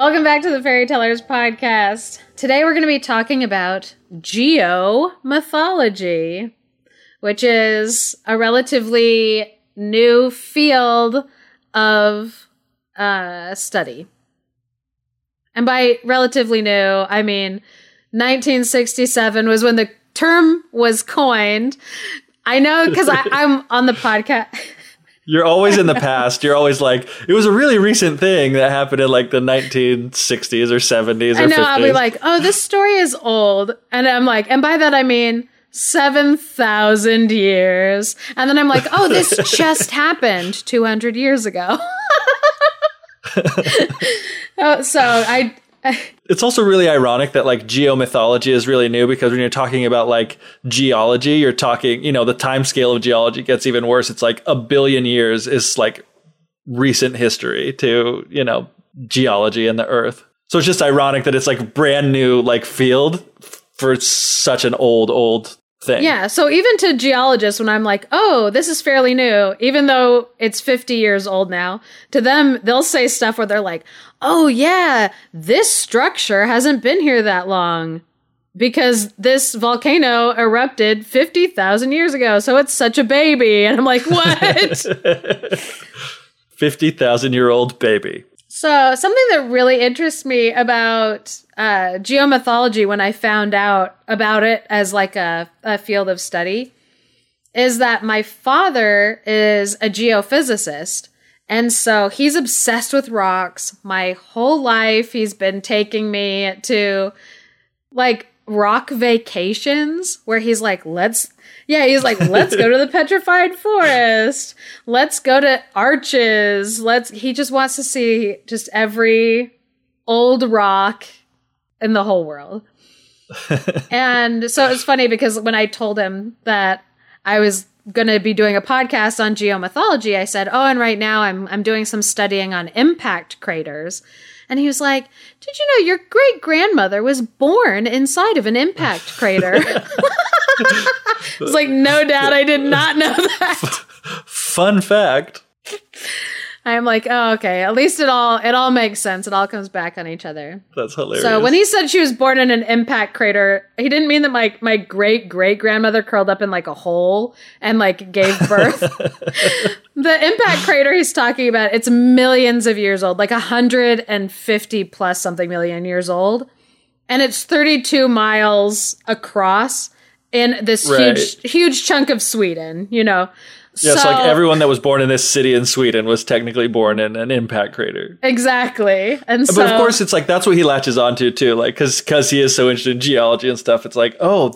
Welcome back to the Fairy Tellers podcast. Today we're going to be talking about geomythology, which is a relatively new field of uh, study. And by relatively new, I mean 1967 was when the term was coined. I know because I'm on the podcast. You're always in the past. You're always like, it was a really recent thing that happened in like the 1960s or 70s or I know. 50s. I'll be like, oh, this story is old. And I'm like, and by that I mean 7,000 years. And then I'm like, oh, this just happened 200 years ago. oh, so I. it's also really ironic that like geomythology is really new because when you're talking about like geology, you're talking, you know, the time scale of geology gets even worse. It's like a billion years is like recent history to, you know, geology and the earth. So it's just ironic that it's like brand new like field for such an old, old thing. Yeah. So even to geologists, when I'm like, oh, this is fairly new, even though it's 50 years old now, to them, they'll say stuff where they're like, oh, yeah, this structure hasn't been here that long because this volcano erupted 50,000 years ago. So it's such a baby. And I'm like, what? 50,000 year old baby. So, something that really interests me about uh, geomythology when I found out about it as like a, a field of study is that my father is a geophysicist. And so he's obsessed with rocks. My whole life, he's been taking me to like rock vacations where he's like, let's yeah, he's like, let's go to the petrified forest. Let's go to arches. Let's he just wants to see just every old rock in the whole world. and so it's funny because when I told him that I was going to be doing a podcast on geomythology, I said, "Oh, and right now I'm I'm doing some studying on impact craters." And he was like, Did you know your great grandmother was born inside of an impact crater? it's like, No doubt I did not know that. Fun fact. I'm like, oh, okay. At least it all it all makes sense. It all comes back on each other. That's hilarious. So when he said she was born in an impact crater, he didn't mean that my my great great grandmother curled up in like a hole and like gave birth. the impact crater he's talking about, it's millions of years old, like 150 plus something million years old. And it's 32 miles across in this right. huge huge chunk of Sweden, you know. Yeah, so, like everyone that was born in this city in Sweden was technically born in an impact crater. Exactly, and but so, of course, it's like that's what he latches onto too, like because because he is so interested in geology and stuff. It's like, oh,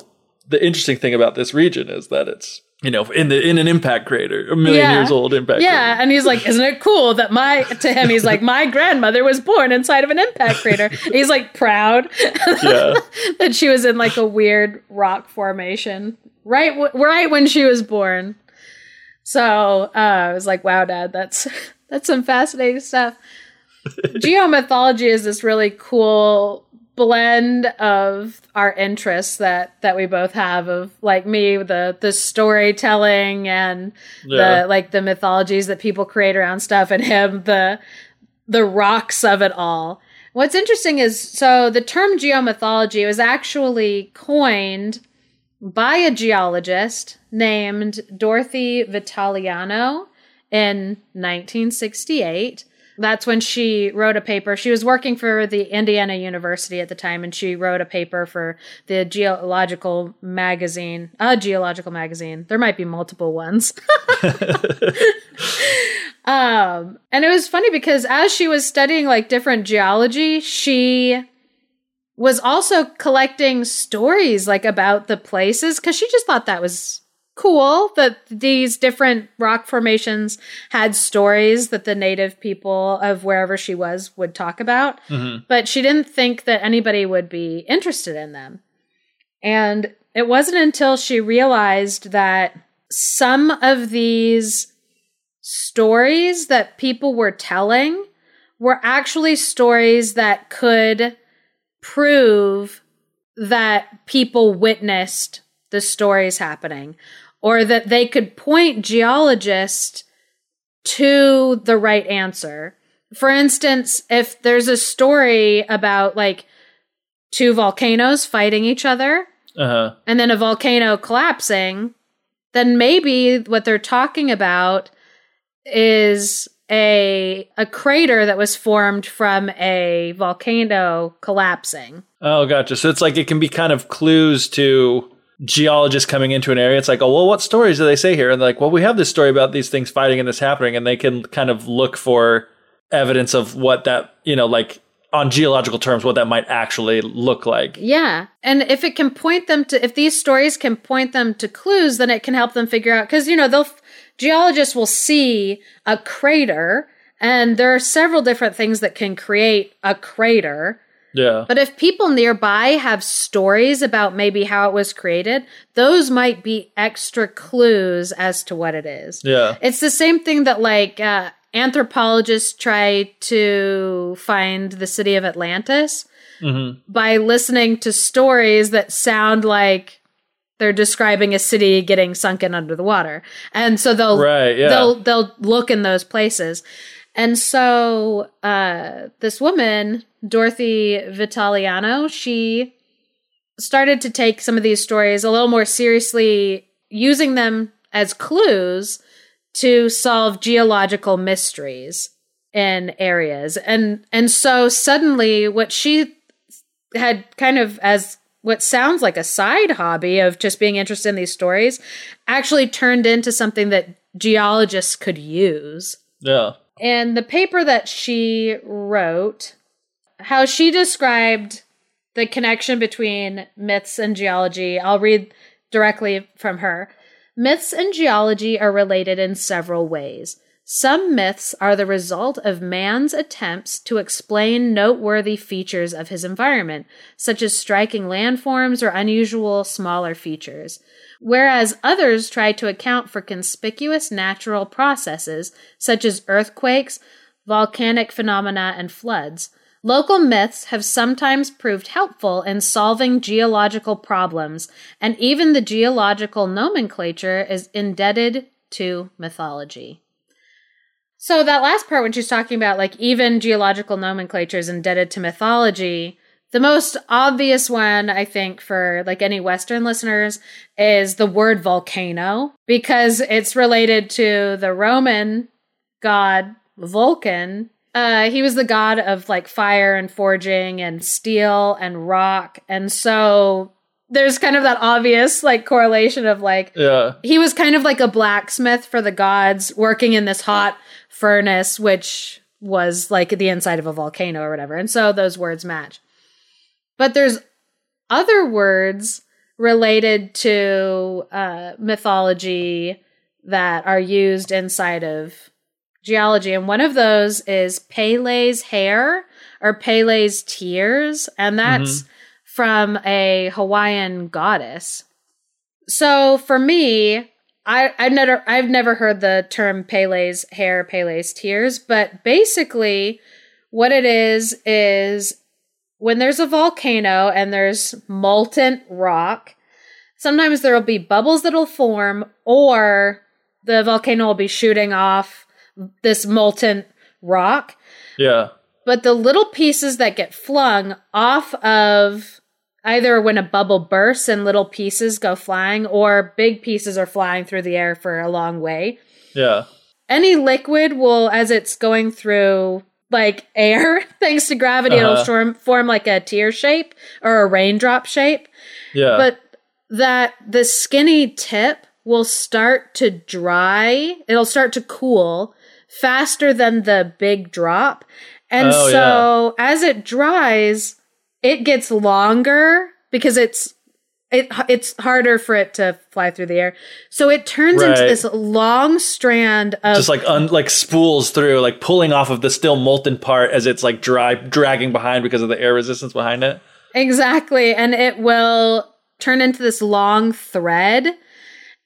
the interesting thing about this region is that it's you know in the in an impact crater, a million yeah. years old impact. Crater. Yeah, crater. and he's like, isn't it cool that my to him he's like my grandmother was born inside of an impact crater. he's like proud yeah. that she was in like a weird rock formation right w- right when she was born. So uh, I was like, wow, dad, that's that's some fascinating stuff. Geomythology is this really cool blend of our interests that that we both have of like me the the storytelling and yeah. the like the mythologies that people create around stuff and him the the rocks of it all what's interesting is so the term geomythology was actually coined by a geologist named Dorothy Vitaliano in 1968. That's when she wrote a paper. She was working for the Indiana University at the time, and she wrote a paper for the geological magazine, a geological magazine. There might be multiple ones. um, and it was funny because as she was studying like different geology, she was also collecting stories like about the places because she just thought that was cool that these different rock formations had stories that the native people of wherever she was would talk about, mm-hmm. but she didn't think that anybody would be interested in them. And it wasn't until she realized that some of these stories that people were telling were actually stories that could prove that people witnessed the stories happening or that they could point geologists to the right answer. For instance, if there's a story about like two volcanoes fighting each other uh-huh. and then a volcano collapsing, then maybe what they're talking about is a a crater that was formed from a volcano collapsing. Oh, gotcha. So it's like it can be kind of clues to geologists coming into an area. It's like, oh, well, what stories do they say here? And they're like, well, we have this story about these things fighting and this happening, and they can kind of look for evidence of what that you know, like on geological terms, what that might actually look like. Yeah, and if it can point them to, if these stories can point them to clues, then it can help them figure out because you know they'll geologists will see a crater, and there are several different things that can create a crater. Yeah. But if people nearby have stories about maybe how it was created, those might be extra clues as to what it is. Yeah. It's the same thing that like uh, anthropologists try to find the city of Atlantis mm-hmm. by listening to stories that sound like they're describing a city getting sunken under the water. And so they'll right, yeah. they'll they'll look in those places. And so uh, this woman, Dorothy Vitaliano, she started to take some of these stories a little more seriously, using them as clues to solve geological mysteries in areas. And and so suddenly what she had kind of as what sounds like a side hobby of just being interested in these stories actually turned into something that geologists could use. Yeah. And the paper that she wrote, how she described the connection between myths and geology, I'll read directly from her. Myths and geology are related in several ways. Some myths are the result of man's attempts to explain noteworthy features of his environment, such as striking landforms or unusual smaller features, whereas others try to account for conspicuous natural processes, such as earthquakes, volcanic phenomena, and floods. Local myths have sometimes proved helpful in solving geological problems, and even the geological nomenclature is indebted to mythology. So that last part when she's talking about like even geological nomenclature is indebted to mythology, the most obvious one I think for like any western listeners is the word volcano because it's related to the Roman god Vulcan. Uh, he was the god of like fire and forging and steel and rock. And so there's kind of that obvious like correlation of like yeah. he was kind of like a blacksmith for the gods working in this hot furnace, which was like the inside of a volcano or whatever. And so those words match. But there's other words related to uh, mythology that are used inside of geology. And one of those is Pele's hair or Pele's tears. And that's mm-hmm. From a Hawaiian goddess. So for me, I, I've never I've never heard the term Pele's hair, Pele's tears, but basically what it is is when there's a volcano and there's molten rock, sometimes there will be bubbles that'll form or the volcano will be shooting off this molten rock. Yeah. But the little pieces that get flung off of either when a bubble bursts and little pieces go flying or big pieces are flying through the air for a long way. Yeah. Any liquid will, as it's going through like air, thanks to gravity, uh-huh. it'll form, form like a tear shape or a raindrop shape. Yeah. But that the skinny tip will start to dry, it'll start to cool faster than the big drop. And oh, so yeah. as it dries, it gets longer because it's it it's harder for it to fly through the air. So it turns Right. into this long strand of Just like un, like spools through, like pulling off of the still molten part as it's like dry, dragging behind because of the air resistance behind it. Exactly. And it will turn into this long thread.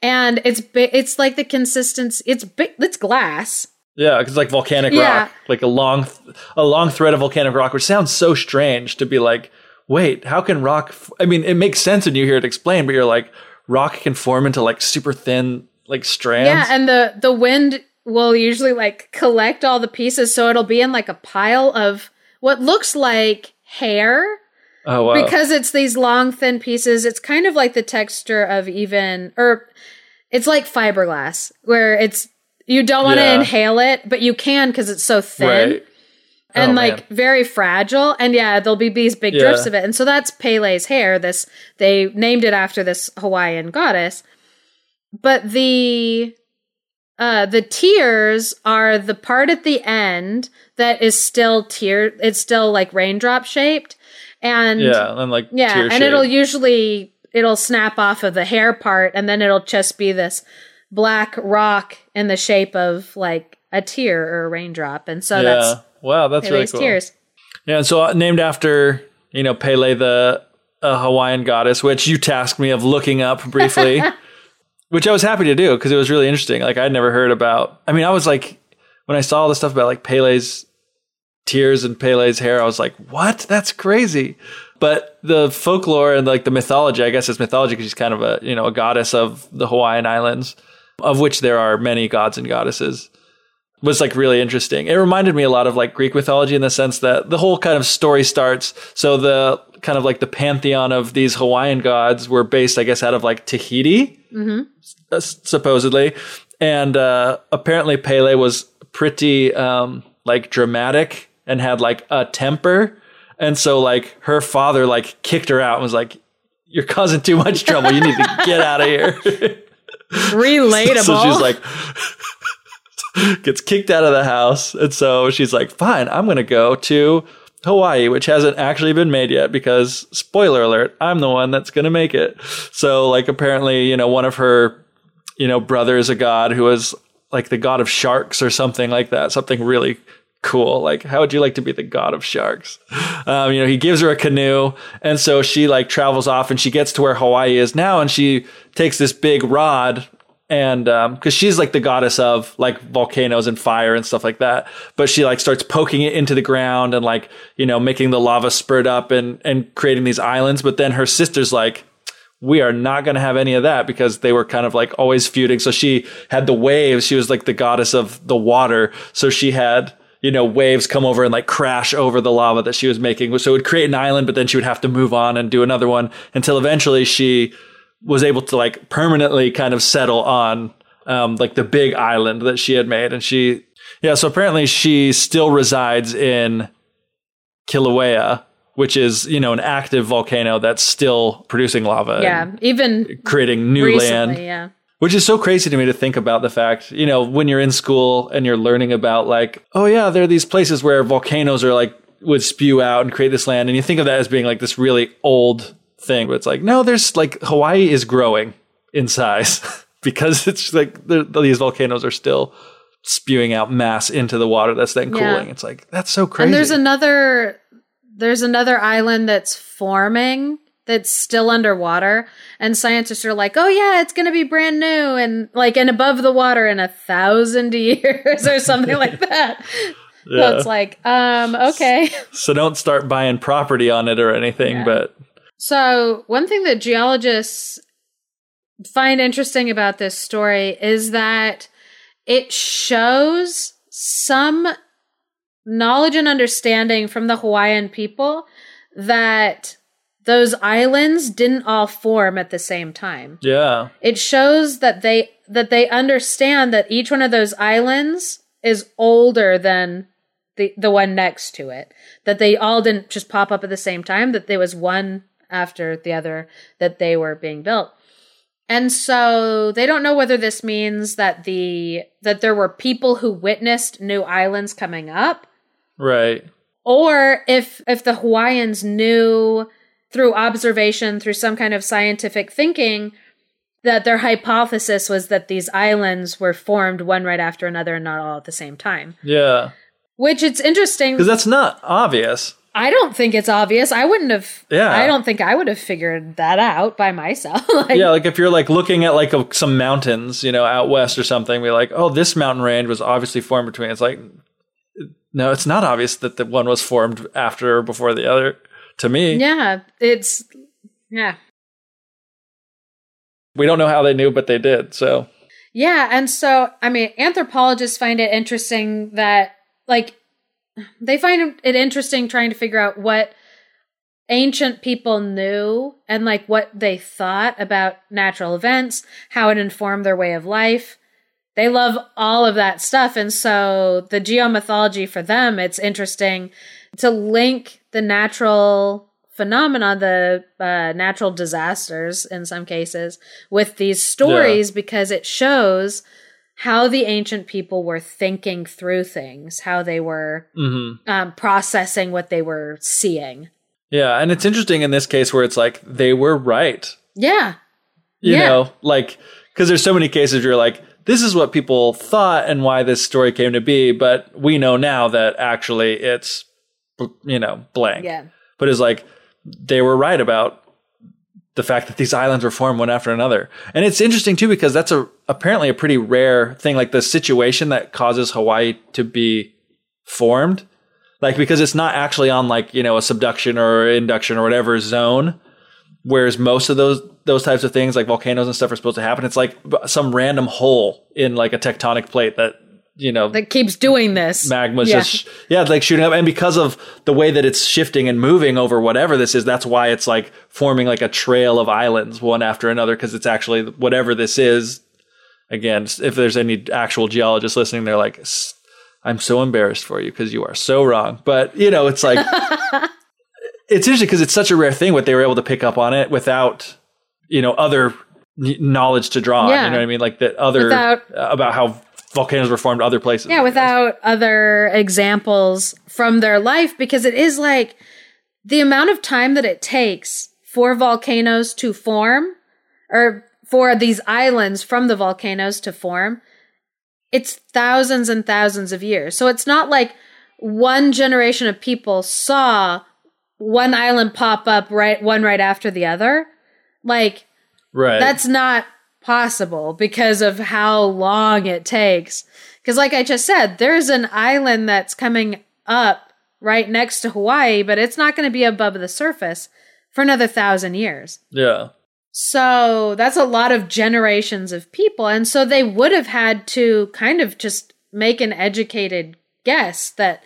And it's it's like the consistency it's big it's glass. Yeah, because it's like volcanic Yeah. rock, like a long, a long thread of volcanic rock, which sounds so strange to be like, wait, how can rock? F-? I mean, it makes sense when you hear it explained, but you're like, rock can form into like super thin, like strands. Yeah, and the the wind will usually like collect all the pieces so it'll be in like a pile of what looks like hair oh wow, because it's these long thin pieces. It's kind of like the texture of even or it's like fiberglass where it's you don't want to Yeah. inhale it, but you can because it's so thin. right. and Oh, like man. very fragile and yeah there'll be these big Yeah. drifts of it and so that's pele's hair this they named it after this hawaiian goddess but the uh the tears are the part at the end that is still tear it's still like raindrop shaped and yeah, and like yeah and it'll usually it'll snap off of the hair part and then it'll just be this black rock in the shape of like a tear or a raindrop and so yeah. that's wow, that's really cool. tears Yeah, and so uh, named after you know Pele, the uh, Hawaiian goddess, which you tasked me of looking up briefly, which I was happy to do because it was really interesting. Like I'd never heard about. I mean, I was like when I saw all the stuff about like Pele's tears and Pele's hair, I was like, what? That's crazy. But the folklore and like the mythology, I guess it's mythology because she's kind of a you know a goddess of the Hawaiian Islands, of which there are many gods and goddesses was like really interesting. It reminded me a lot of like Greek mythology in the sense that the whole kind of story starts. So the kind of like the pantheon of these Hawaiian gods were based, I guess, out of like Tahiti, uh, supposedly, and uh, apparently Pele was pretty um, like dramatic and had like a temper, and so like her father like kicked her out and was like, "You're causing too much trouble. You need to get out of here." relatable. So she's like, gets kicked out of the house. And so she's like, fine, I'm going to go to Hawaii, which hasn't actually been made yet because, spoiler alert, I'm the one that's going to make it. So, like, apparently, you know, one of her, you know, brothers, a god who was like the god of sharks or something like that, something really cool. Like, how would you like to be the god of sharks? Um, you know, he gives her a canoe. And so she like travels off and she gets to where Hawaii is now and she takes this big rod and um because she's like the goddess of like volcanoes and fire and stuff like that but she like starts poking it into the ground and like you know making the lava spurt up and and creating these islands but then her sister's like we are not going to have any of that because they were kind of like always feuding so she had the waves she was like the goddess of the water so she had you know waves come over and like crash over the lava that she was making so it would create an island but then she would have to move on and do another one until eventually she was able to like permanently kind of settle on um, like the big island that she had made. And she, yeah, so apparently she still resides in Kilauea, which is, you know, an active volcano that's still producing lava yeah, even creating new recently, land. yeah. Which is so crazy to me to think about the fact, you know, when you're in school and you're learning about like, oh yeah, there are these places where volcanoes are like would spew out and create this land, and you think of that as being like this really old thing, but it's like no, there's like Hawaii is growing in size because it's like the, these volcanoes are still spewing out mass into the water that's then Yeah. cooling. It's like that's so crazy. And there's another there's another island that's forming that's still underwater and scientists are like, "Oh yeah, it's going to be brand new and like and above the water in a thousand years or something like that." So it's like, um, okay. so don't start buying property on it or anything, Yeah. but So, one thing that geologists find interesting about this story is that it shows some knowledge and understanding from the Hawaiian people that those islands didn't all form at the same time. yeah. It shows that they that they understand that each one of those islands is older than the the one next to it. That they all didn't just pop up at the same time, that there was one after the other that they were being built. And so they don't know whether this means that the that there were people who witnessed new islands coming up Right. or if if the Hawaiians knew through observation, through some kind of scientific thinking, that their hypothesis was that these islands were formed one right after another and not all at the same time. Yeah. Which it's interesting because that's not obvious. I don't think it's obvious. I wouldn't have. Yeah. I don't think I would have figured that out by myself. like, yeah, like if you're like looking at like a, some mountains, you know, out west or something, be like, oh, this mountain range was obviously formed between. It's like, no, it's not obvious that the one was formed after or before the other. To me, yeah, it's yeah. We don't know how they knew, but they did. So yeah, and so I mean, anthropologists find it interesting that like they find it interesting trying to figure out what ancient people knew and like what they thought about natural events, how it informed their way of life. They love all of that stuff. And so the geomythology for them, it's interesting to link the natural phenomena, the uh, natural disasters in some cases, with these stories yeah. because it shows how the ancient people were thinking through things, how they were mm-hmm. um, processing what they were seeing. Yeah, and it's interesting in this case where it's like they were right. Yeah. You yeah. know, like because there's so many cases where you're like, this is what people thought and why this story came to be, but we know now that actually it's you know blank. Yeah. But it's like they were right about the fact that these islands were formed one after another. And it's interesting too because that's a apparently a pretty rare thing like the situation that causes Hawaii to be formed. Like because it's not actually on like, you know, a subduction or induction or whatever zone whereas most of those those types of things like volcanoes and stuff are supposed to happen. It's like some random hole in like a tectonic plate that you know that keeps doing this magma's yeah. just yeah like shooting up and because of the way that it's shifting and moving over whatever this is that's why it's like forming like a trail of islands one after another because it's actually whatever this is again if there's any actual geologists listening they're like i'm so embarrassed for you because you are so wrong but you know it's like it's interesting because it's such a rare thing what they were able to pick up on it without you know other knowledge to draw yeah. you know what i mean like that other without, uh, about how volcanoes were formed other places. Yeah, without other examples from their life, because it is like the amount of time that it takes for volcanoes to form, or for these islands from the volcanoes to form, it's thousands and thousands of years. So it's not like one generation of people saw one island pop up right one right after the other. Like right. that's not possible because of how long it takes. Because, like I just said, there's an island that's coming up right next to Hawaii, but it's not going to be above the surface for another thousand years. Yeah. So that's a lot of generations of people. And so they would have had to kind of just make an educated guess that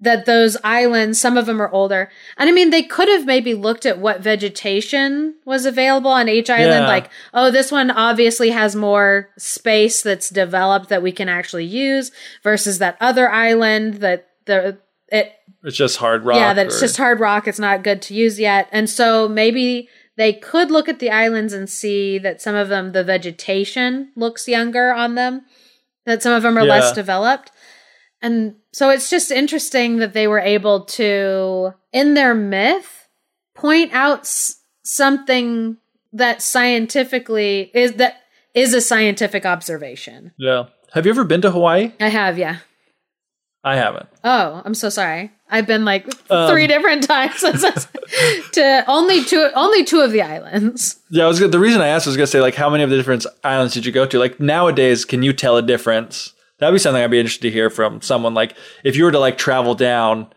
that those islands, some of them are older. And I mean, they could have maybe looked at what vegetation was available on each island. Yeah. Like, oh, this one obviously has more space that's developed that we can actually use versus that other island that the, it, it's just hard rock. Yeah, that or... it's just hard rock. It's not good to use yet. And so maybe they could look at the islands and see that some of them, the vegetation looks younger on them, that some of them are yeah. less developed. And so it's just interesting that they were able to, in their myth, point out s- something that scientifically is that is a scientific observation. Yeah. Have you ever been to Hawaii? I have, yeah. I haven't. Oh, I'm so sorry. I've been like um, three different times to only two only two of the islands. Yeah, I was the reason I asked was gonna say like how many of the different islands did you go to? Like nowadays, can you tell a difference That'd be something I'd be interested to hear from someone. Like, if you were to like travel down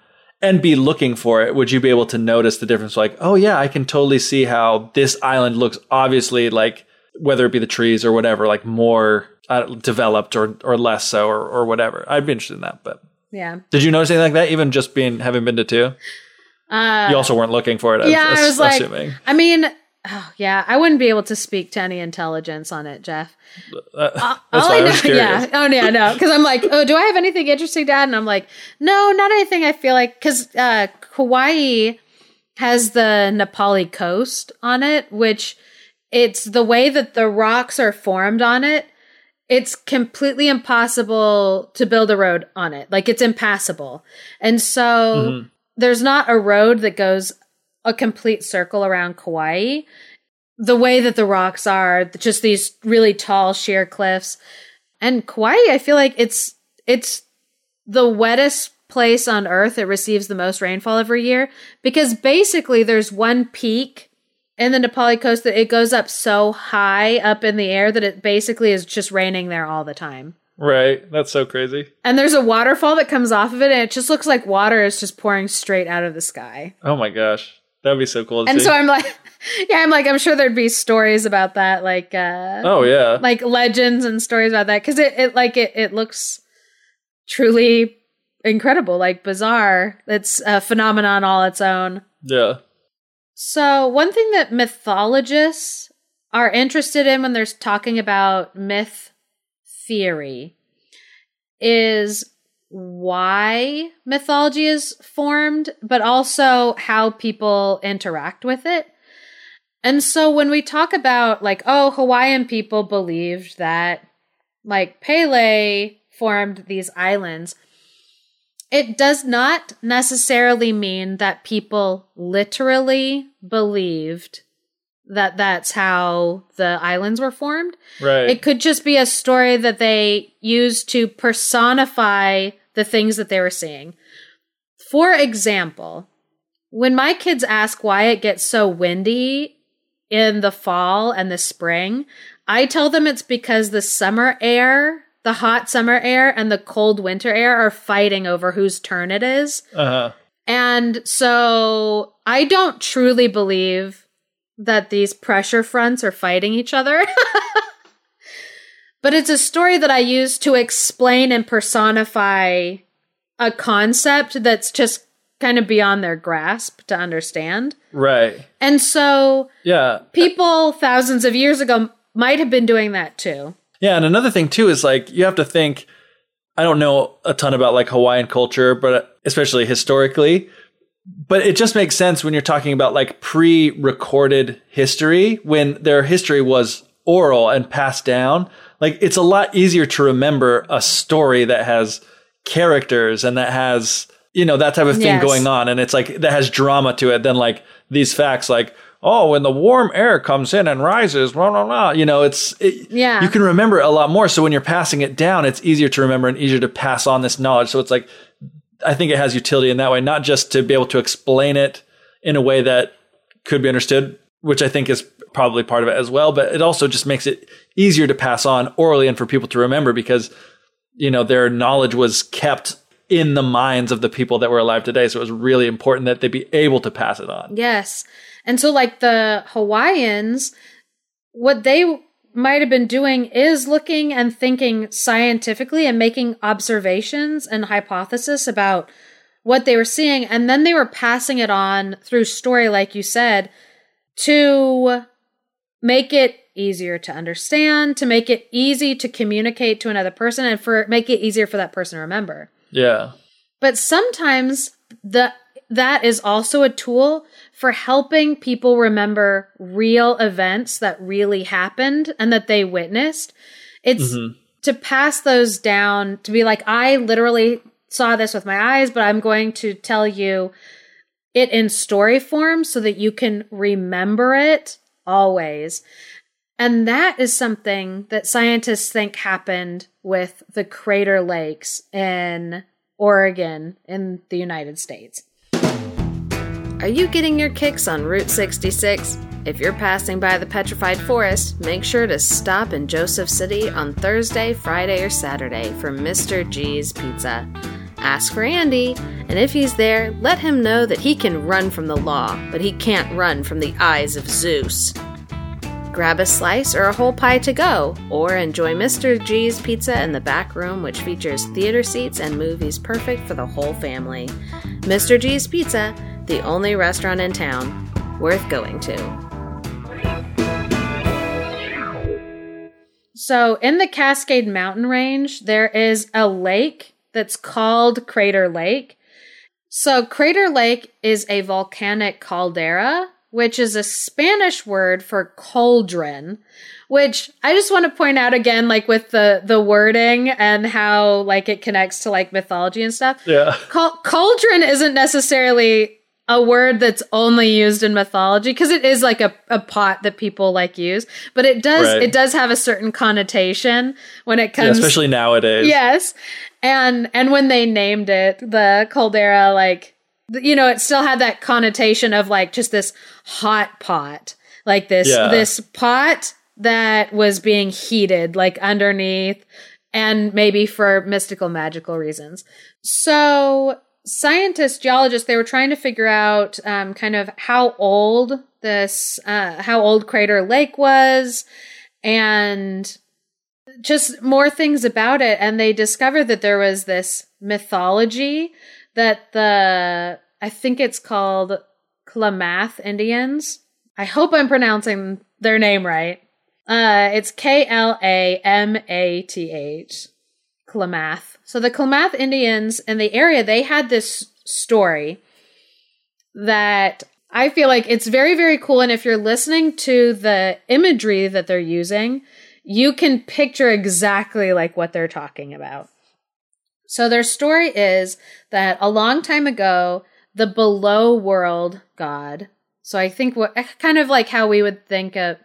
and be looking for it, would you be able to notice the difference? Like, oh yeah, I can totally see how this island looks obviously like whether it be the trees or whatever, like more uh, developed or or less so or or whatever. I'd be interested in that. But yeah, did you notice anything like that? Even just being having been to two, uh, you also weren't looking for it. Yeah, I was, I was assuming. like, I mean, oh, yeah, I wouldn't be able to speak to any intelligence on it, Geoff. Uh, uh that's why I, was Yeah. Oh yeah, no. Because I'm like, oh, do I have anything interesting, Dad? And I'm like, no, not anything. I feel like because uh, Hawaii has the Na Pali coast on it, which it's the way that the rocks are formed on it. It's completely impossible to build a road on it. Like it's impassable, and so mm-hmm. there's not a road that goes a complete circle around Kauai. The way that the rocks are, just these really tall sheer cliffs. And Kauai, I feel like it's it's the wettest place on earth it receives the most rainfall every year because basically there's one peak in the Na Pali coast that it goes up so high up in the air that it basically is just raining there all the time. Right. That's so crazy. And there's a waterfall that comes off of it and it just looks like water is just pouring straight out of the sky. Oh my gosh. That'd be so cool. and see. so I'm like, yeah, I'm like, I'm sure there'd be stories about that, like, uh, oh yeah, like legends and stories about that, because it, it, like, it, it looks truly incredible, like bizarre. It's a phenomenon all its own. Yeah. So one thing that mythologists are interested in when they're talking about myth theory is why mythology is formed, but also how people interact with it. And so when we talk about like, oh, Hawaiian people believed that like Pele formed these islands, it does not necessarily mean that people literally believed that that's how the islands were formed. Right. It could just be a story that they used to personify the things that they were seeing. For example, when my kids ask why it gets so windy in the fall and the spring, I tell them it's because the summer air, the hot summer air and the cold winter air are fighting over whose turn it is. Uh-huh. And so I don't truly believe that these pressure fronts are fighting each other. but it's a story that I use to explain and personify a concept that's just kind of beyond their grasp to understand. Right. And so Yeah. people thousands of years ago might have been doing that too. Yeah, and another thing too is like you have to think I don't know a ton about like Hawaiian culture, but uh, especially historically, but it just makes sense when you're talking about like pre-recorded history when their history was oral and passed down. Like it's a lot easier to remember a story that has characters and that has you know that type of thing Yes. going on and it's like that has drama to it than like these facts like oh when the warm air comes in and rises blah blah blah you know it's it, Yeah. you can remember a lot more so when you're passing it down it's easier to remember and easier to pass on this knowledge so it's like I think it has utility in that way, not just to be able to explain it in a way that could be understood, which I think is probably part of it as well, but it also just makes it easier to pass on orally and for people to remember because, you know, their knowledge was kept in the minds of the people that were alive today. So it was really important that they be able to pass it on. Yes. And so, like the Hawaiians, what they might have been doing is looking and thinking scientifically and making observations and hypothesis about what they were seeing. And then they were passing it on through story, like you said, to make it easier to understand, to make it easy to communicate to another person, and for make it easier for that person to remember. Yeah. But sometimes the that is also a tool for helping people remember real events that really happened and that they witnessed. It's mm-hmm. to pass those down to be like I literally saw this with my eyes, but I'm going to tell you it in story form so that you can remember it always. And that is something that scientists think happened with the crater lakes in Oregon in the United States. Are you getting your kicks on Route 66? If you're passing by the Petrified Forest, make sure to stop in Joseph City on Thursday, Friday, or Saturday for Mr. G's Pizza. Ask for Andy, and if he's there, let him know that he can run from the law, but he can't run from the eyes of Zeus. Grab a slice or a whole pie to go, or enjoy Mr. G's Pizza in the back room, which features theater seats and movies perfect for the whole family. Mr. G's Pizza, the only restaurant in town worth going to. So, in the Cascade Mountain Range, there is a lake that's called Crater Lake. So, Crater Lake is a volcanic caldera, which is a Spanish word for cauldron, which I just want to point out again, like with the the wording and how like it connects to like mythology and stuff. Yeah. Cauldron isn't necessarily a word that's only used in mythology because it is like a, a pot that people like use but it does right. it does have a certain connotation when it comes yeah, especially nowadays yes and and when they named it the caldera like you know it still had that connotation of like just this hot pot like this yeah. this pot that was being heated like underneath and maybe for mystical magical reasons so scientists, geologists, they were trying to figure out um, kind of how old this, uh, how old Crater Lake was, and just more things about it. And they discovered that there was this mythology that the, I think it's called Klamath Indians. I hope I'm pronouncing their name right. Uh, it's K L A M A T H. Klamath. So the Klamath Indians in the area, they had this story that I feel like it's very, very cool. And if you're listening to the imagery that they're using, you can picture exactly like what they're talking about. So their story is that a long time ago, the below world god. So I think what kind of like how we would think of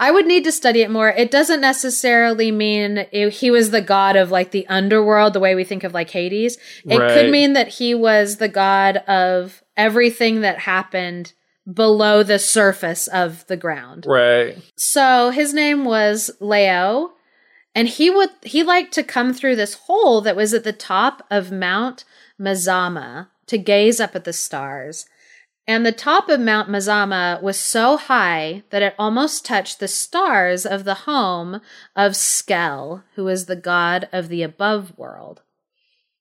I would need to study it more. It doesn't necessarily mean it, he was the god of like the underworld, the way we think of like Hades. It right. could mean that he was the god of everything that happened below the surface of the ground. Right. So his name was Leo, and he would he liked to come through this hole that was at the top of Mount Mazama to gaze up at the stars. And the top of Mount Mazama was so high that it almost touched the stars of the home of Skell, who is the god of the above world.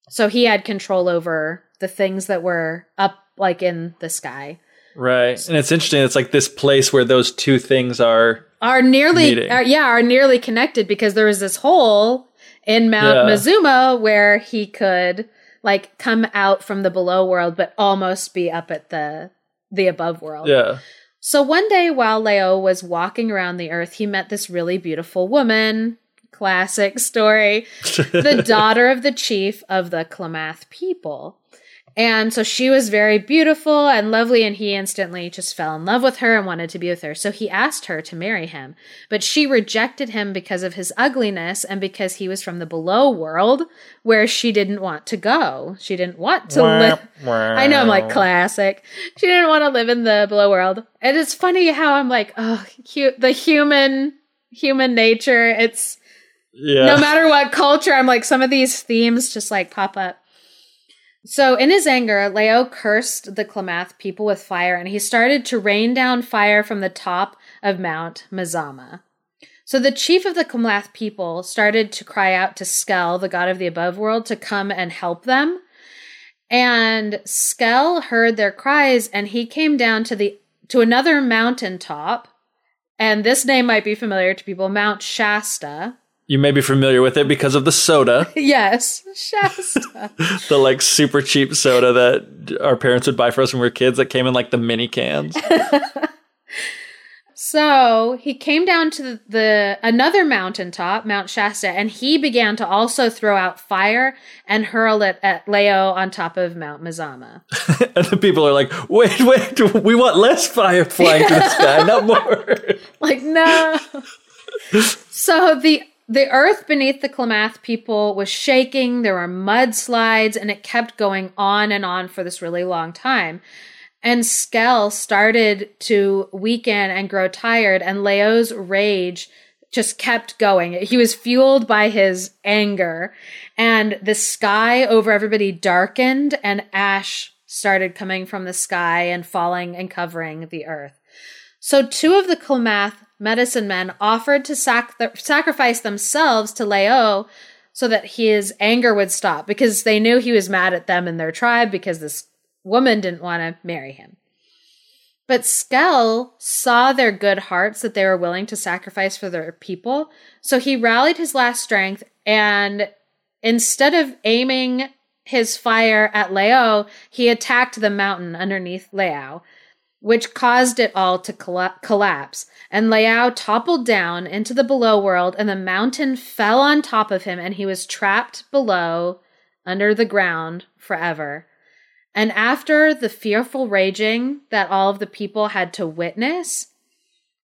So he had control over the things that were up like in the sky. Right. And it's interesting. It's like this place where those two things are are nearly are, yeah, are nearly connected because there was this hole in Mount yeah. Mazama where he could like come out from the below world but almost be up at the the above world. Yeah. So one day while Leo was walking around the earth, he met this really beautiful woman. Classic story. the daughter of the chief of the Klamath people. And so she was very beautiful and lovely, and he instantly just fell in love with her and wanted to be with her. So he asked her to marry him. But she rejected him because of his ugliness and because he was from the below world where she didn't want to go. She didn't want to live. I know I'm like classic. She didn't want to live in the below world. And it's funny how I'm like, oh, hu- the human, human nature. It's yeah. no matter what culture, I'm like, some of these themes just like pop up. So, in his anger, Leo cursed the Klamath people with fire, and he started to rain down fire from the top of Mount Mazama. So, the chief of the Klamath people started to cry out to Skell, the god of the above world, to come and help them. And Skell heard their cries, and he came down to the to another mountain top. And this name might be familiar to people, Mount Shasta. You may be familiar with it because of the soda. yes, Shasta. the like super cheap soda that our parents would buy for us when we were kids that came in like the mini cans. so he came down to the, the another mountaintop, Mount Shasta, and he began to also throw out fire and hurl it at Leo on top of Mount Mazama. and the people are like, "Wait, wait, we want less fire flying to the sky, not more." like no. so the the earth beneath the Klamath people was shaking, there were mudslides, and it kept going on and on for this really long time. And Skell started to weaken and grow tired, and Leo's rage just kept going. He was fueled by his anger, and the sky over everybody darkened, and ash started coming from the sky and falling and covering the earth. So, two of the Klamath medicine men offered to sac- sacrifice themselves to Leo so that his anger would stop because they knew he was mad at them and their tribe because this woman didn't want to marry him. But Skell saw their good hearts that they were willing to sacrifice for their people. So he rallied his last strength and instead of aiming his fire at Leo, he attacked the mountain underneath Leo which caused it all to collapse. And Leo toppled down into the below world, and the mountain fell on top of him, and he was trapped below under the ground forever. And after the fearful raging that all of the people had to witness,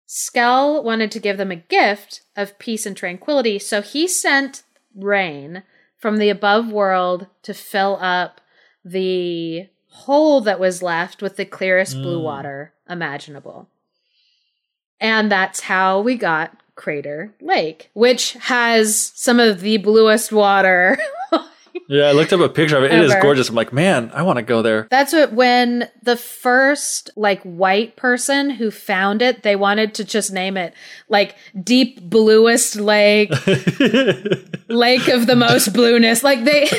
Skell wanted to give them a gift of peace and tranquility, so he sent rain from the above world to fill up the hole that was left with the clearest mm. blue water imaginable. And that's how we got Crater Lake, which has some of the bluest water Yeah, I looked up a picture of it. It is gorgeous. I'm like, man, I want to go there. That's what when the first like white person who found it, they wanted to just name it like deep bluest lake, lake of the most blueness. Like they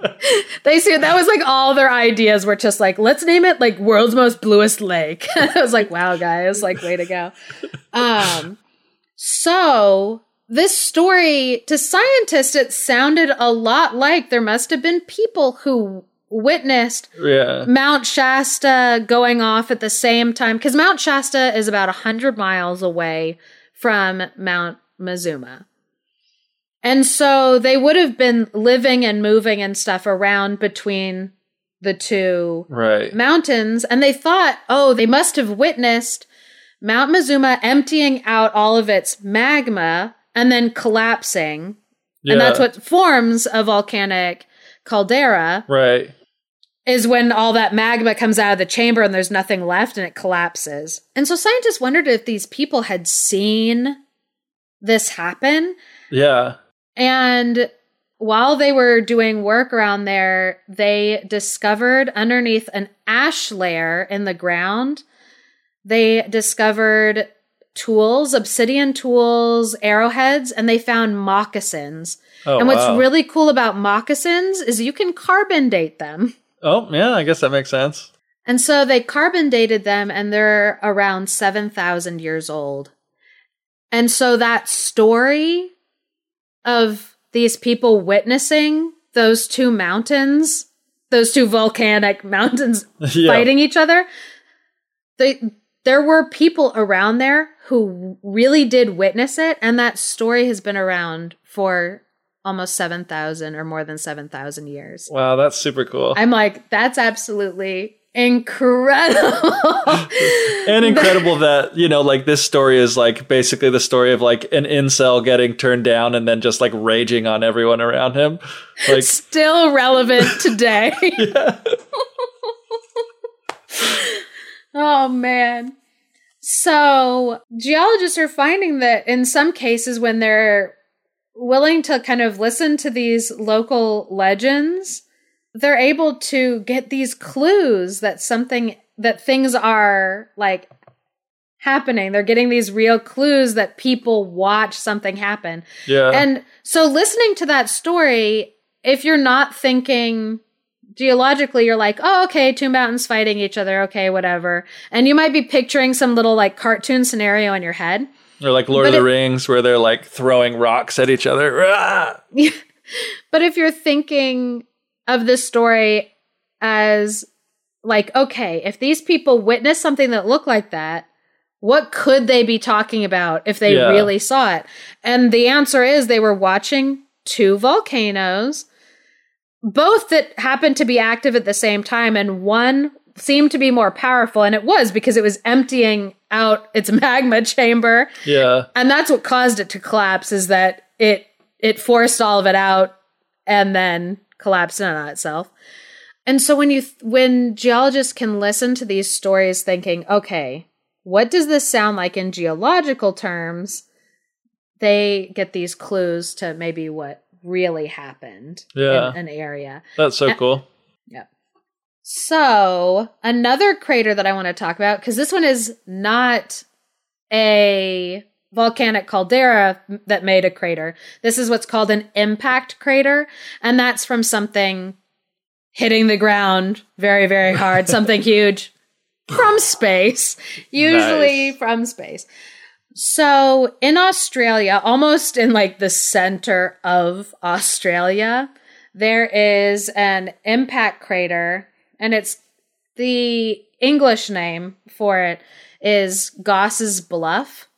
they see that was like all their ideas were just like, let's name it like world's most bluest lake. I was like, wow, guys, like way to go. Um so this story to scientists it sounded a lot like there must have been people who witnessed yeah. Mount Shasta going off at the same time because Mount Shasta is about a 100 miles away from Mount Mazama. And so they would have been living and moving and stuff around between the two right. mountains. And they thought, oh, they must have witnessed Mount Mazama emptying out all of its magma and then collapsing. Yeah. And that's what forms a volcanic caldera. Right. Is when all that magma comes out of the chamber and there's nothing left and it collapses. And so scientists wondered if these people had seen this happen. Yeah. And while they were doing work around there, they discovered underneath an ash layer in the ground, they discovered tools, obsidian tools, arrowheads, and they found moccasins. Oh, and what's wow. really cool about moccasins is you can carbon date them. Oh, yeah, I guess that makes sense. And so they carbon dated them and they're around 7,000 years old. And so that story of these people witnessing those two mountains, those two volcanic mountains yeah. fighting each other, they there were people around there who really did witness it, and that story has been around for almost 7,000 or more than 7,000 years. Wow, that's super cool. I'm like, that's absolutely incredible. and incredible that, you know, like this story is like basically the story of like an incel getting turned down and then just like raging on everyone around him. Like still relevant today. oh man. So, geologists are finding that in some cases, when they're willing to kind of listen to these local legends, they're able to get these clues that something, that things are like happening. They're getting these real clues that people watch something happen. Yeah. And so, listening to that story, if you're not thinking, geologically you're like, oh, okay, two mountains fighting each other, okay, whatever. And you might be picturing some little like cartoon scenario in your head. Or like Lord but of the it, Rings where they're like throwing rocks at each other. but if you're thinking of this story as like, okay, if these people witnessed something that looked like that, what could they be talking about if they yeah. really saw it? And the answer is they were watching two volcanoes both that happened to be active at the same time, and one seemed to be more powerful, and it was because it was emptying out its magma chamber. Yeah, and that's what caused it to collapse. Is that it it forced all of it out and then collapsed in on itself. And so when you when geologists can listen to these stories, thinking, okay, what does this sound like in geological terms? They get these clues to maybe what really happened yeah. in an area. That's so and, cool. Yeah. So, another crater that I want to talk about, because this one is not a volcanic caldera that made a crater. This is what's called an impact crater, and that's from something hitting the ground very, very hard, something huge from space, usually nice. from space. So in Australia, almost in like the center of Australia, there is an impact crater, and it's the English name for it is Gosses Bluff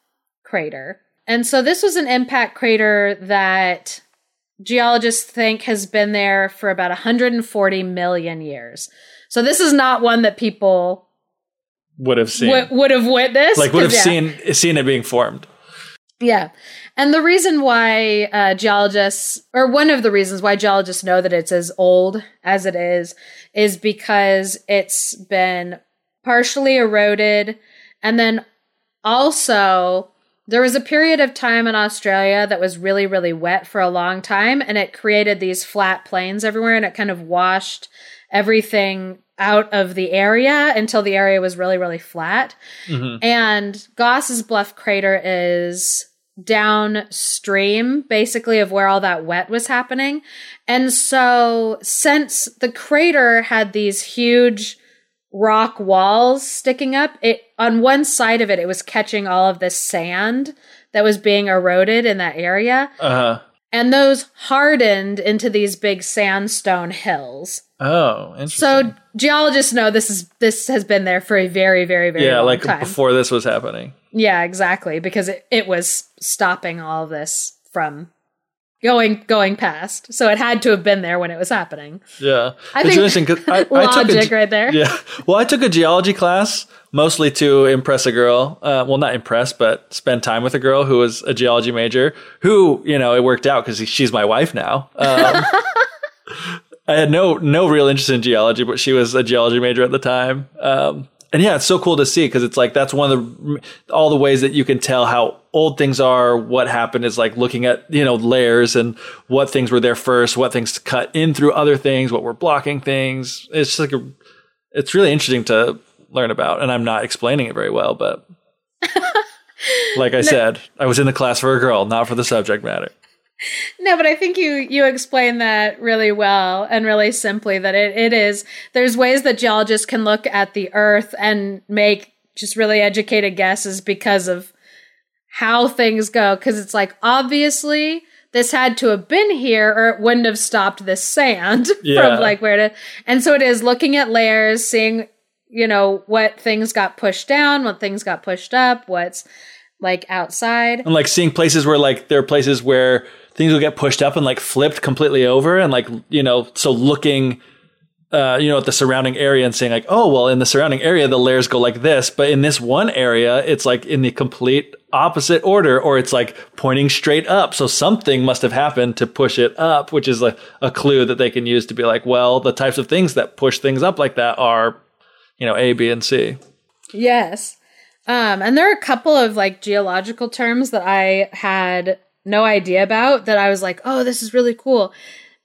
crater. And so this was an impact crater that geologists think has been there for about 140 million years. So this is not one that people would have seen, w- would have witnessed, like would have yeah. seen seen it being formed. Yeah. And the reason why uh, geologists, or one of the reasons why geologists know that it's as old as it is, is because it's been partially eroded. And then also, there was a period of time in Australia that was really, really wet for a long time, and it created these flat plains everywhere, and it kind of washed everything out of the area until the area was really, really flat. Mm-hmm. And Gosses Bluff crater is downstream, basically, of where all that wet was happening. And so, since the crater had these huge rock walls sticking up, it on one side of it, it was catching all of this sand that was being eroded in that area. Uh-huh. And those hardened into these big sandstone hills. Oh, interesting. So geologists know this is this has been there for a very, very, very yeah, like time. before this was happening. Yeah, exactly, because it, it was stopping all of this from going going past. So it had to have been there when it was happening. Yeah, I think interesting. Cause I, logic I took a, right there. Yeah, well, I took a geology class mostly to impress a girl. Uh, well, not impress, but spend time with a girl who was a geology major. Who you know it worked out because she's my wife now. Um, I had no no real interest in geology, but she was a geology major at the time. Um, and yeah, it's so cool to see because it's like that's one of the all the ways that you can tell how old things are. What happened is like looking at you know layers and what things were there first, what things cut in through other things, what were blocking things. It's just like a, it's really interesting to learn about, and I'm not explaining it very well, but like I said, I was in the class for a girl, not for the subject matter no, but I think you you explain that really well and really simply that it, it is there's ways that geologists can look at the earth and make just really educated guesses because of how things go. Because it's like obviously this had to have been here or it wouldn't have stopped this sand yeah. from like where to and so it is looking at layers seeing you know what things got pushed down what things got pushed up what's like outside. And like seeing places where like there are places where things will get pushed up and like flipped completely over and like you know so looking uh, you know, at the surrounding area and saying like, oh, well, in the surrounding area, the layers go like this, but in this one area, it's like in the complete opposite order, or it's like pointing straight up. So something must have happened to push it up, which is a, a clue that they can use to be like, well, the types of things that push things up like that are, you know, A, B, and C. Yes. Um, and there are a couple of like geological terms that I had no idea about that I was like, oh, this is really cool.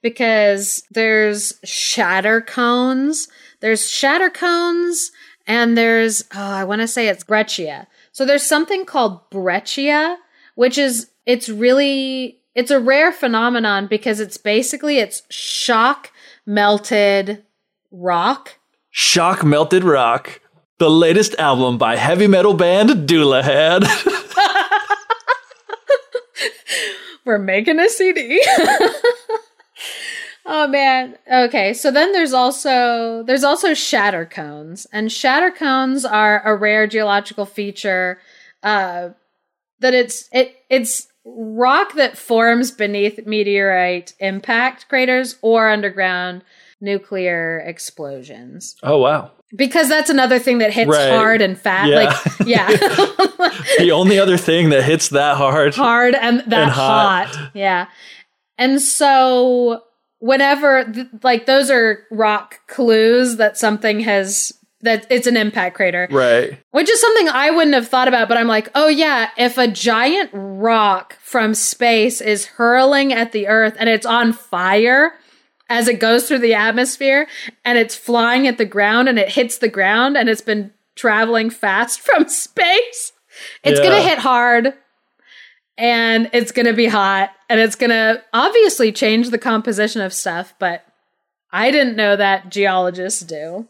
Because there's shatter cones, there's shatter cones, and there's, oh, I want to say it's breccia. So there's something called breccia, which is, it's really, it's a rare phenomenon because it's basically, it's shock melted rock. Shock melted rock. The latest album by heavy metal band Doulahead. We're making a CD. oh man. Okay, so then there's also there's also shatter cones, and shatter cones are a rare geological feature. Uh, that it's it it's rock that forms beneath meteorite impact craters or underground nuclear explosions. Oh wow because that's another thing that hits right. hard and fat. Yeah. Like, yeah. the only other thing that hits that hard, hard and that and hot. hot. Yeah. And so, whenever, th- like, those are rock clues that something has, that it's an impact crater. Right. Which is something I wouldn't have thought about, but I'm like, oh, yeah, if a giant rock from space is hurling at the earth and it's on fire, as it goes through the atmosphere and it's flying at the ground and it hits the ground and it's been traveling fast from space. It's yeah. going to hit hard and it's going to be hot and it's going to obviously change the composition of stuff, but I didn't know that geologists do,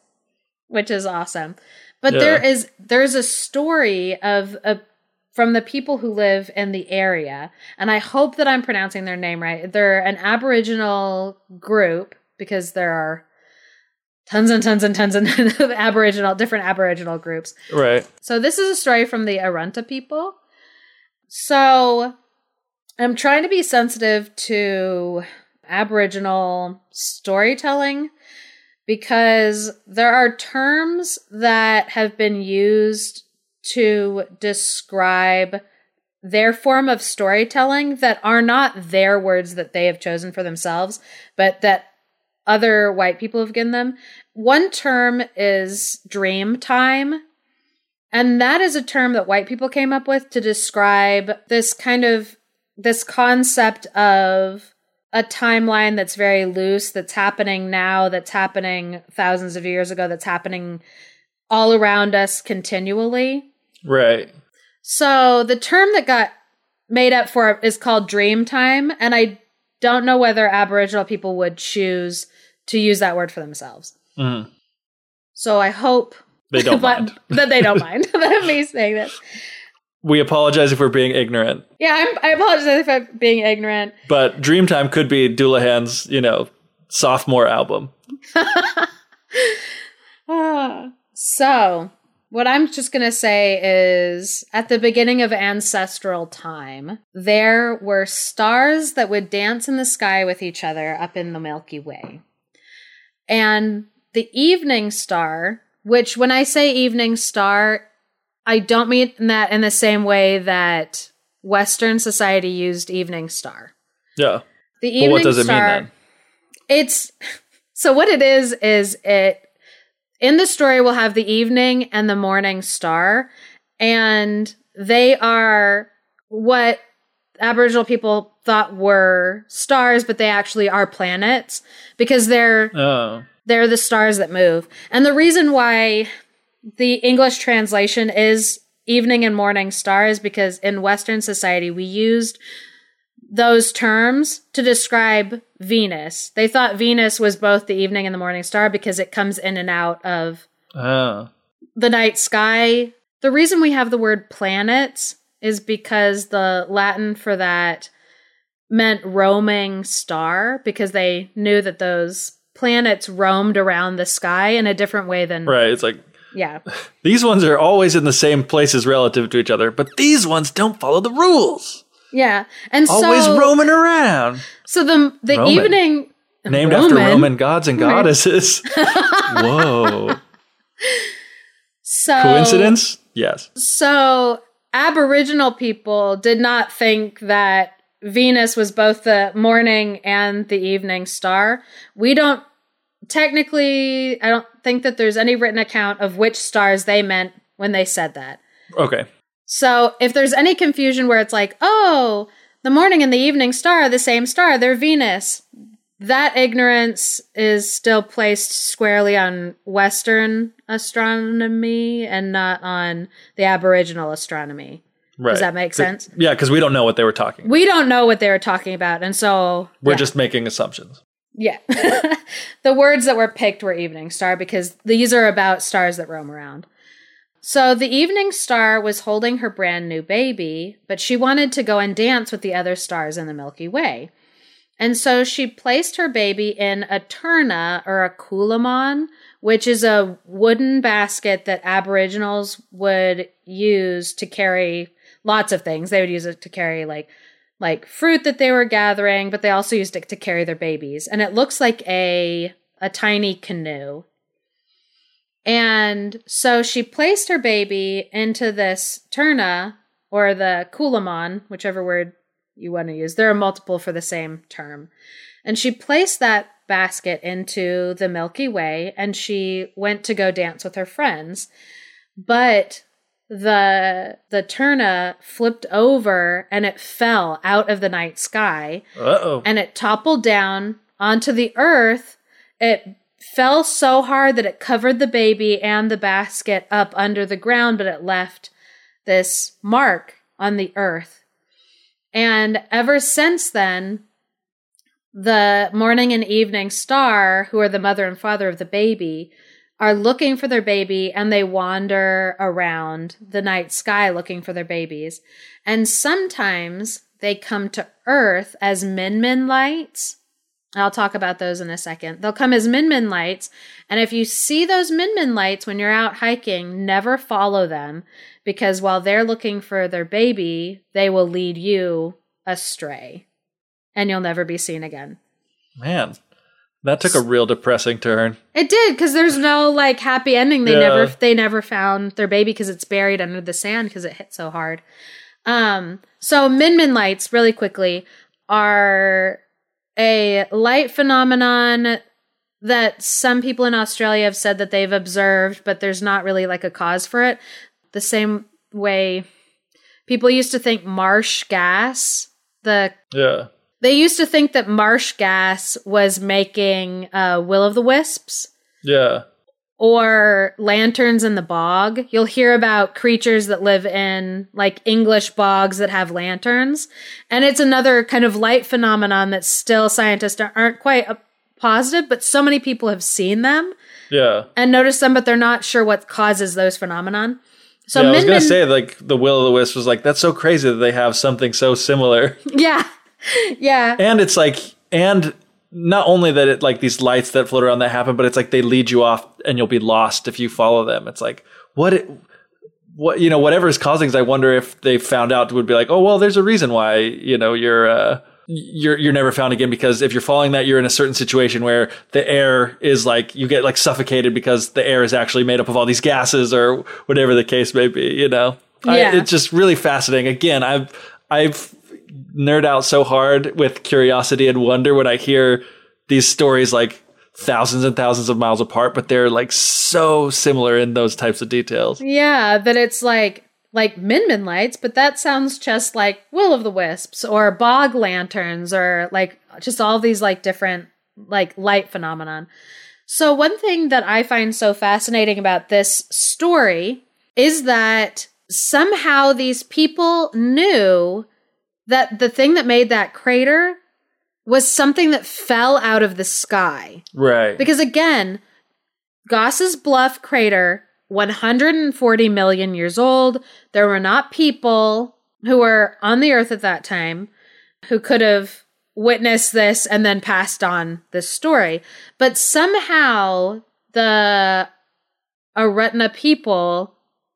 which is awesome. But yeah. there is there's a story of a from the people who live in the area. And I hope that I'm pronouncing their name right. They're an Aboriginal group because there are tons and tons and tons and of Aboriginal, different Aboriginal groups. Right. So this is a story from the Arunta people. So I'm trying to be sensitive to Aboriginal storytelling because there are terms that have been used to describe their form of storytelling that are not their words that they have chosen for themselves, but that other white people have given them. One term is dream time. And that is a term that white people came up with to describe this kind of this concept of a timeline that's very loose, that's happening now, that's happening thousands of years ago, that's happening all around us continually. Right. So the term that got made up for it is called dream time. And I don't know whether Aboriginal people would choose to use that word for themselves. Mm. So I hope they don't mind. that they don't mind that me saying this. We apologize if we're being ignorant. Yeah, I'm, I apologize if I'm being ignorant. But Dreamtime could be Dullahan's, you know, sophomore album. Ah, so, what I'm just going to say is at the beginning of ancestral time, there were stars that would dance in the sky with each other up in the Milky Way. And the evening star, which when I say evening star, I don't mean that in the same way that Western society used Evening Star. Yeah. The Evening well, what does Star, it mean then? It's so what it is is it in the story we'll have the evening and the morning star and they are what aboriginal people thought were stars but they actually are planets because they're oh. They're the stars that move and the reason why the English translation is evening and morning stars because in Western society we used those terms to describe Venus. They thought Venus was both the evening and the morning star because it comes in and out of oh. the night sky. The reason we have the word planets is because the Latin for that meant roaming star because they knew that those planets roamed around the sky in a different way than right it's like yeah. These ones are always in the same places relative to each other, but these ones don't follow the rules. Yeah. And always so, roaming around. So the the Roman. evening named Roman. after Roman gods and goddesses. Whoa. So coincidence? Yes. So Aboriginal people did not think that Venus was both the morning and the evening star. We don't technically, I don't think that there's any written account of which stars they meant when they said that. Okay. So if there's any confusion where it's like, oh, the morning and the evening star are the same star, they're Venus, that ignorance is still placed squarely on Western astronomy and not on the Aboriginal astronomy. Right. Does that make sense? Yeah, because we don't know what they were talking. We don't know what they were talking about, and so we're yeah. just making assumptions. Yeah. the words that were picked were evening star because these are about stars that roam around. So the evening star was holding her brand new baby, but she wanted to go and dance with the other stars in the Milky Way. And so she placed her baby in a turna or a coolamon, which is a wooden basket that Aboriginals would use to carry lots of things. They would use it to carry like like fruit that they were gathering, but they also used it to carry their babies. And it looks like a a tiny canoe. And so she placed her baby into this turna or the coolamon, whichever word you want to use. There are multiple for the same term. And she placed that basket into the Milky Way and she went to go dance with her friends. But the the turna flipped over and it fell out of the night sky. Uh-oh. And it toppled down onto the earth. It fell so hard that it covered the baby and the basket up under the ground, but it left this mark on the earth. And ever since then, the morning and evening star, who are the mother and father of the baby, are looking for their baby and they wander around the night sky looking for their babies. And sometimes they come to Earth as Min Min lights. I'll talk about those in a second. They'll come as Min Min lights. And if you see those Min Min lights when you're out hiking, never follow them because while they're looking for their baby, they will lead you astray and you'll never be seen again. Man, That took a real depressing turn. It did because there's no like happy ending. They Yeah. never they never found their baby because it's buried under the sand because it hit so hard. Um, so Min Min lights, really quickly, are a light phenomenon that some people in Australia have said that they've observed, but there's not really like a cause for it. The same way people used to think marsh gas, the Yeah. They used to think that marsh gas was making uh, will o' the wisps Yeah. or lanterns in the bog. You'll hear about creatures that live in like English bogs that have lanterns. And it's another kind of light phenomenon that still scientists aren't quite uh, positive, but so many people have seen them Yeah. and noticed them, but they're not sure what causes those phenomenon. So yeah, I was gonna Min- say like the Will o' the Wisp was like that's so crazy that they have something so similar, yeah, yeah, and it's like and not only that it like these lights that float around that happen, but it's like they lead you off and you'll be lost if you follow them. It's like what it, what you know whatever is causing. Is I wonder if they found out would be like oh well there's a reason why you know you're. uh you're you're never found again because if you're following that you're in a certain situation where the air is like you get like suffocated because the air is actually made up of all these gases or whatever the case may be you know I- it's just really fascinating again i've i've nerd out so hard with curiosity and wonder when i hear these stories like thousands and thousands of miles apart but they're like so similar in those types of details Yeah, that it's like like Min Min lights, but that sounds just like Will of the Wisps or bog lanterns or like just all these like different like light phenomenon. So one thing that I find so fascinating about this story is that somehow these people knew that the thing that made that crater was something that fell out of the sky. right Because again, Gosses Bluff crater, 140 million years old. There were not people who were on the earth at that time who could have witnessed this and then passed on this story. But somehow the Arunta people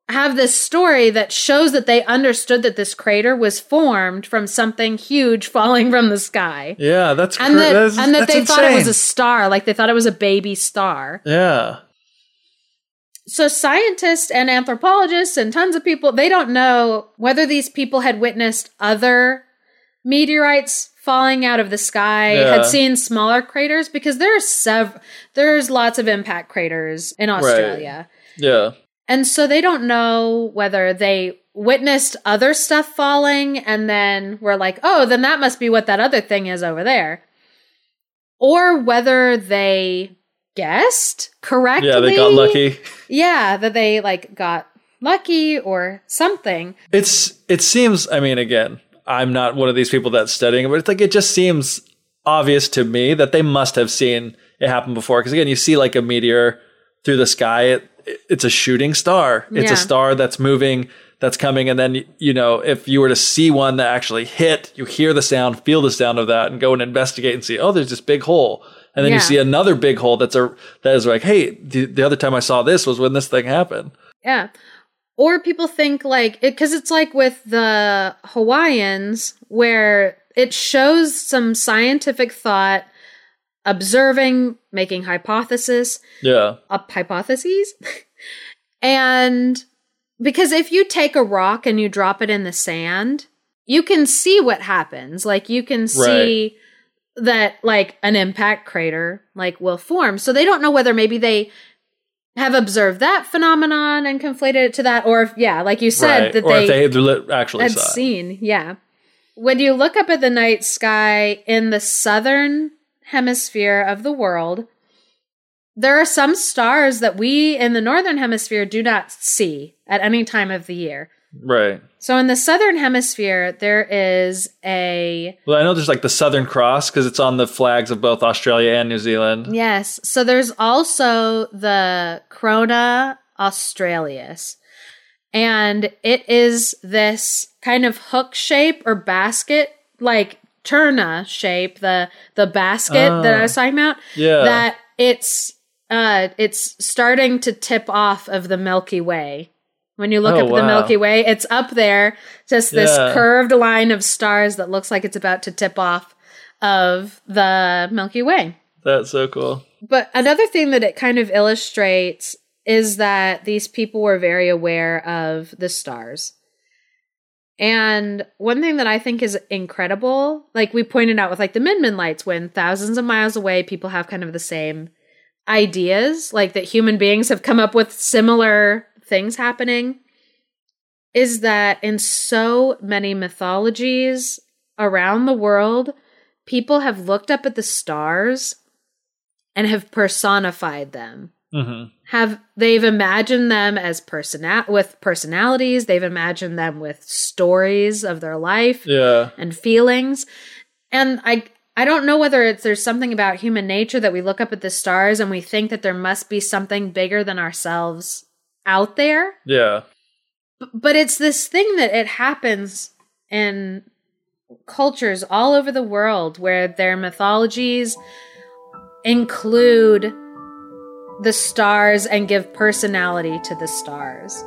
have this story that shows that they understood that this crater was formed from something huge falling from the sky yeah that's and cra- that that's- and that they thought it was a star, like they thought it was a baby star. yeah So scientists and anthropologists and tons of people, they don't know whether these people had witnessed other meteorites falling out of the sky, Yeah. had seen smaller craters because there's sev- there's lots of impact craters in Australia. yeah And so they don't know whether they witnessed other stuff falling and then were like, oh, then that must be what that other thing is over there. Or whether they guessed correctly. yeah they got lucky Yeah, that they like got lucky or something. It's it seems I mean again, I'm not one of these people that's studying, but it's like it just seems obvious to me that they must have seen it happen before because again, you see like a meteor through the sky, it, it's a shooting star. It's Yeah. a star that's moving, that's coming and then you know, if you were to see one that actually hit, you hear the sound, feel the sound of that and go and investigate and see, oh, there's this big hole. And then Yeah. you see another big hole that's a that is like, hey, the, the other time I saw this was when this thing happened. Yeah. Or people think like it because it's like with the Hawaiians where it shows some scientific thought, observing, making hypothesis, Yeah. up hypotheses. and because if you take a rock and you drop it in the sand, you can see what happens. Like you can see that like an impact crater like will form. So they don't know whether maybe they have observed that phenomenon and conflated it to that or if yeah, like you said right. that or they, if they actually had seen. Yeah. When you look up at the night sky in the southern hemisphere of the world, there are some stars that we in the northern hemisphere do not see at any time of the year. Right. So in the southern hemisphere, there is a Well, I know there's like the Southern Cross because it's on the flags of both Australia and New Zealand. yes. So there's also the Corona australis, and it is this kind of hook shape or basket, like turna shape, the the basket that I was talking about. Yeah. That it's uh it's starting to tip off of the Milky Way. When you look Oh, up at the. Milky Way, it's up there, just this Yeah. curved line of stars that looks like it's about to tip off of the Milky Way. That's so cool. But another thing that it kind of illustrates is that these people were very aware of the stars. And one thing that I think is incredible, like we pointed out with like the Min Min lights, when thousands of miles away, people have kind of the same ideas, like that human beings have come up with similar things happening, is that in so many mythologies around the world, people have looked up at the stars and have personified them. Mm-hmm. Have they've imagined them as persona- with personalities? They've imagined them with stories of their life, yeah, and feelings. And I I don't know whether it's there's something about human nature that we look up at the stars and we think that there must be something bigger than ourselves out there. Yeah. B- but it's this thing that it happens in cultures all over the world where their mythologies include the stars and give personality to the stars.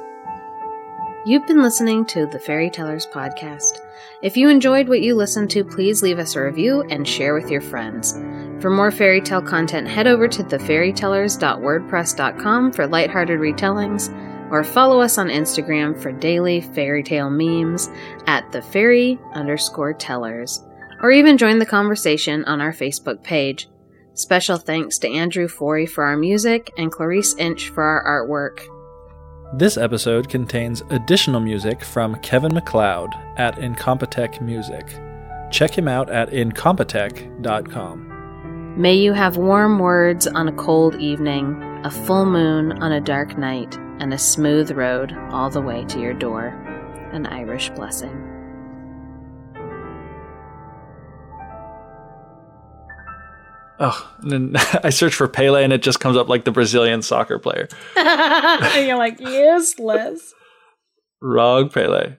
You've been listening to the Fairy Tellers podcast. If you enjoyed what you listened to, please leave us a review and share with your friends. For more fairy tale content, head over to thefairytellers.wordpress.com for lighthearted retellings, or follow us on Instagram for daily fairy tale memes at the fairy underscore tellers, or even join the conversation on our Facebook page. Special thanks to Andrew Forey for our music and Clarice Inch for our artwork. This episode contains additional music from Kevin MacLeod at Incompetech Music. Check him out at incompetech.com. May you have warm words on a cold evening, a full moon on a dark night, and a smooth road all the way to your door. An Irish blessing. Oh, and then I search for Pele and it just comes up like the Brazilian soccer player. and you're like, useless. Wrong Pele.